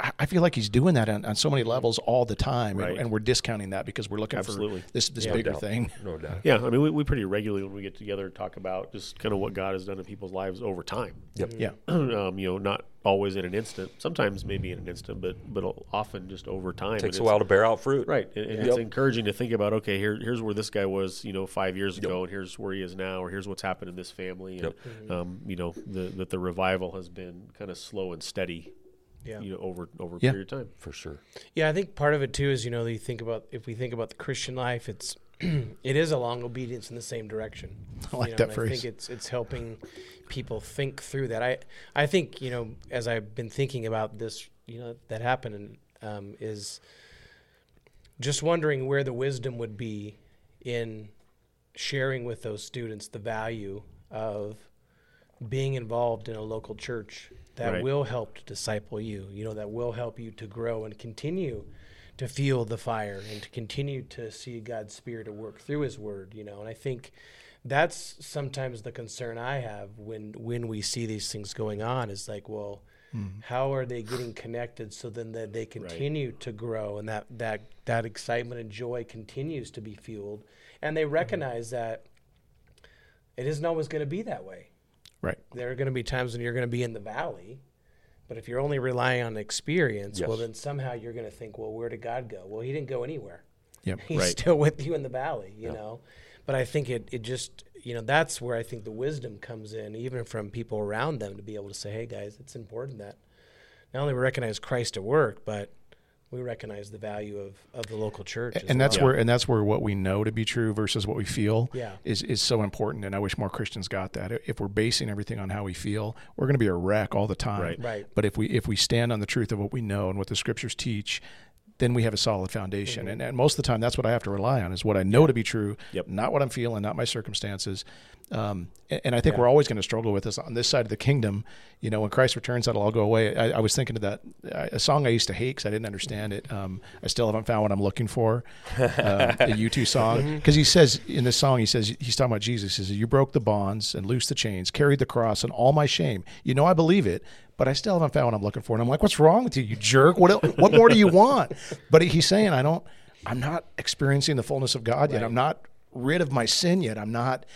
I, I feel like he's doing that on, on so many levels all the time, and, Right. and we're discounting that because we're looking Absolutely. for this this no bigger doubt. thing. no doubt. Yeah, I mean, we, we pretty regularly when we get together talk about just kind of what God has done in people's lives over time. Yep. Yeah, um, you know, not always in an instant. Sometimes maybe in an instant, but but often just over time. It takes And a while to bear out fruit. Right, and, and it's encouraging to think about. Okay, here, here's where this guy was, you know, five years ago, and here's where he is now, or here's what's happened in this family, and Yep. um, you know, the, that the revival has been kind of slow and steady, Yeah. you know, over over a Yeah. period of time. For sure. Yeah, I think part of it too is you know you think about if we think about the Christian life, it's it is a long obedience in the same direction. I like You know, that and I phrase. think it's it's helping people think through that. I I think you know as I've been thinking about this, you know that happened um, is just wondering where the wisdom would be in sharing with those students the value of being involved in a local church that Right. will help to disciple you, you know, that will help you to grow and continue to feel the fire and to continue to see God's Spirit at work through His Word, you know. And I think that's sometimes the concern I have when when we see these things going on is like, well, mm-hmm. how are they getting connected so then that they continue to grow and that that that excitement and joy continues to be fueled, and they mm-hmm. recognize that it isn't always going to be that way right. there are going to be times when you're going to be in the valley but if you're only relying on experience well then somehow you're going to think well where did god go well he didn't go anywhere Yep. he's Right. still with you in the valley you know but i think it, it just you know that's where i think the wisdom comes in even from people around them to be able to say hey guys it's important that not only we recognize christ at work but we recognize the value of, of the local church as and that's well. where and that's where what we know to be true versus what we feel Yeah. is is so important and i wish more christians got that if we're basing everything on how we feel we're going to be a wreck all the time Right. Right. but if we if we stand on the truth of what we know and what the scriptures teach then we have a solid foundation Mm-hmm. and, and most of the time that's what i have to rely on is what i know to be true Yep. not what i'm feeling not my circumstances um, and, and I think we're always going to struggle with this on this side of the kingdom. You know, when Christ returns, that'll all go away. I, I was thinking of that a song I used to hate because I didn't understand it. Um, I still haven't found what I'm looking for. Uh, the U2 song because he says in this song he says he's talking about Jesus. He says you broke the bonds and loosed the chains, carried the cross and all my shame. You know I believe it, but I still haven't found what I'm looking for. And I'm like, what's wrong with you, you jerk? What el- what more do you want? But he's saying I don't. I'm not experiencing the fullness of God yet. I'm not rid of my sin yet. I'm not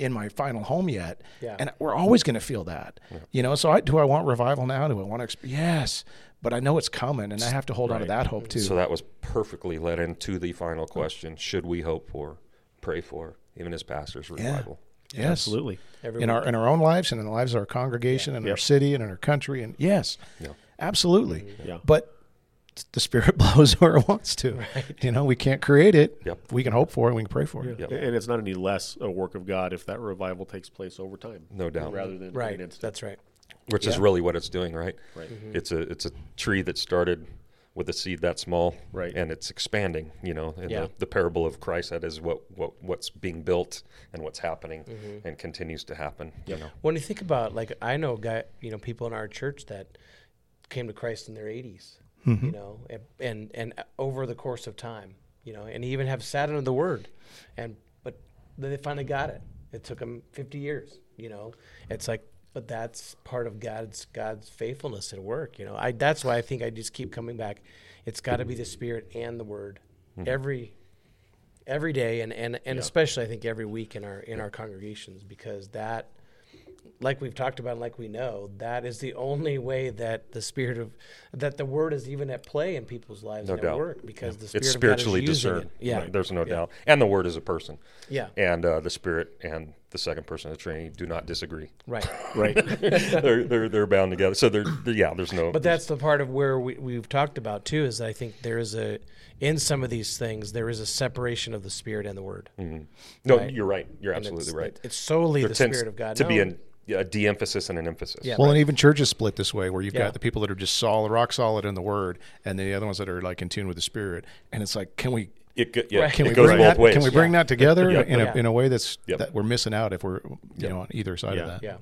in my final home yet. Yeah. And we're always going to feel that. You know, so I, do I want revival now? Do I want to? Exp- yes. But I know it's coming, and I have to hold on to that hope too. So that was perfectly led into the final question: Should we hope for, pray for, even as pastors, revival? yes, Absolutely. Every in our in our own lives and in the lives of our congregation and our city and in our country and yes, absolutely. Yeah. But the Spirit blows where it wants to. You know, we can't create it. Yep. We can hope for it. We can pray for it. Yep. And it's not any less a work of God if that revival takes place over time. No doubt. Rather than right an that's right Which is really what it's doing, right? Right. It's a it's a tree that started with a seed that small, Right. And it's expanding. You know, and Yeah. the, the parable of Christ that is what, what what's being built and what's happening Mm-hmm. and continues to happen. You know, when you think about like I know guy you know people in our church that came to Christ in their 80s Mm-hmm. you know and, and and over the course of time you know and even have sat under the word and but then they finally got it. It took them 50 years you know. It's like but that's part of God's God's faithfulness at work you know. I that's why I think I just keep coming back. It's got to be the spirit and the word mm-hmm. every every day and and, and especially I think every week in our in our congregations because that like we've talked about and like we know that is the only way that the spirit of that the word is even at play in people's lives no and doubt. at work because the spirit it's of God is spiritually using discerned. it. yeah Right. there's no doubt. And the word is a person. Yeah. And uh, the spirit and the second person of the Trinity do not disagree. Right. Right. they're, they're they're bound together. So they're, they're- yeah. There's no. But that's the part of where we, we've talked about too is I think there is a in some of these things there is a separation of the spirit and the word. no. right. You're right. You're And absolutely it's, right. It's solely There the tends spirit of God. to be No, an, a de-emphasis and an emphasis. Yeah. Well, Right. and even churches split this way, where you've Yeah. got the people that are just solid, rock solid in the Word, and then the other ones that are like in tune with the Spirit. And it's like, can we It, yeah, Right. can it we goes bring both that? ways. Can we bring that together Yep. in a Yeah. in a way that's Yep. that we're missing out if we're you know on either side Yeah. of that? yeah.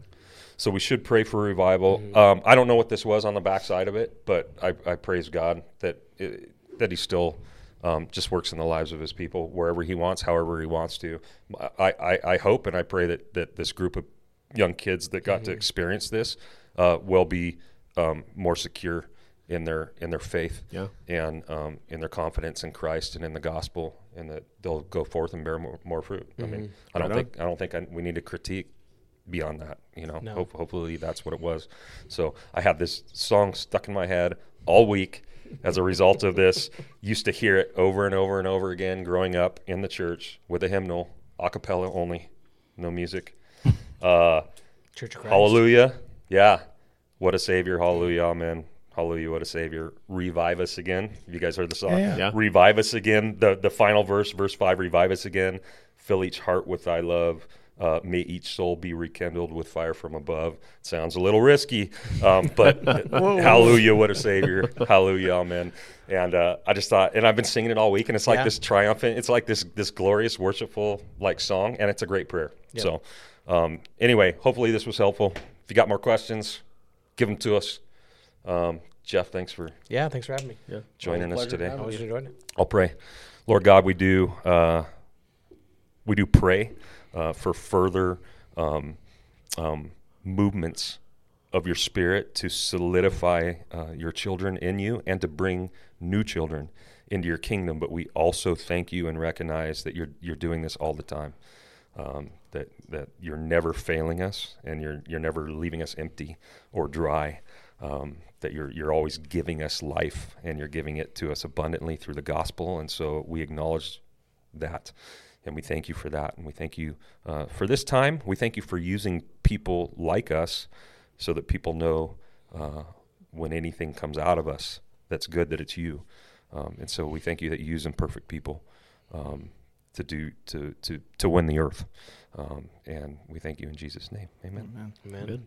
So we should pray for revival. Mm-hmm. Um, I don't know what this was on the backside of it, but I, I praise God that it, that He still um, just works in the lives of His people wherever He wants, however He wants to. I, I, I hope and I pray that that this group of young kids that got to Mm-hmm. experience this uh, will be um, more secure in their in their faith Yeah. and um, in their confidence in Christ and in the gospel, and that they'll go forth and bear more, more fruit. I Mm-hmm. mean, I don't Right on. think I don't think I, we need to critique beyond that. You know, No. Hope, hopefully that's what it was. So I had this song stuck in my head all week as a result of this. Used to hear it over and over and over again growing up in the church with a hymnal, a cappella only, no music. Uh, Church of Christ. hallelujah. Yeah. What a savior. Hallelujah. Amen. Hallelujah. What a savior. Revive us again. Have you guys heard the song? Yeah, yeah. Yeah. Revive us again. The the final verse, verse five, revive us again. Fill each heart with thy love. Uh, may each soul be rekindled with fire from above. Sounds a little risky, um, but hallelujah, what a savior. hallelujah, amen. And uh, I just thought, and I've been singing it all week, and it's like Yeah. this triumphant, it's like this this glorious, worshipful like song, and it's a great prayer. So, um, anyway, hopefully this was helpful. If you got more questions, give them to us. Um, Jeff, thanks for Yeah, thanks for having me. Yeah. joining us Pleasure today. having Always you. enjoyed it. I'll pray. Lord God, we do uh, we do pray uh, for further um, um, movements of your Spirit to solidify uh, your children in you and to bring new children into your kingdom. But we also thank you and recognize that you're you're doing this all the time. Um, that that you're never failing us and you're you're never leaving us empty or dry. Um, that you're you're always giving us life and you're giving it to us abundantly through the gospel. And so we acknowledge that. And we thank you for that. And we thank you uh, for this time. We thank you for using people like us so that people know uh, when anything comes out of us that's good that it's you. Um, and so we thank you that you use imperfect people um, to do to, to to win the earth. Um, and we thank you in Jesus' name. Amen. Amen. Good.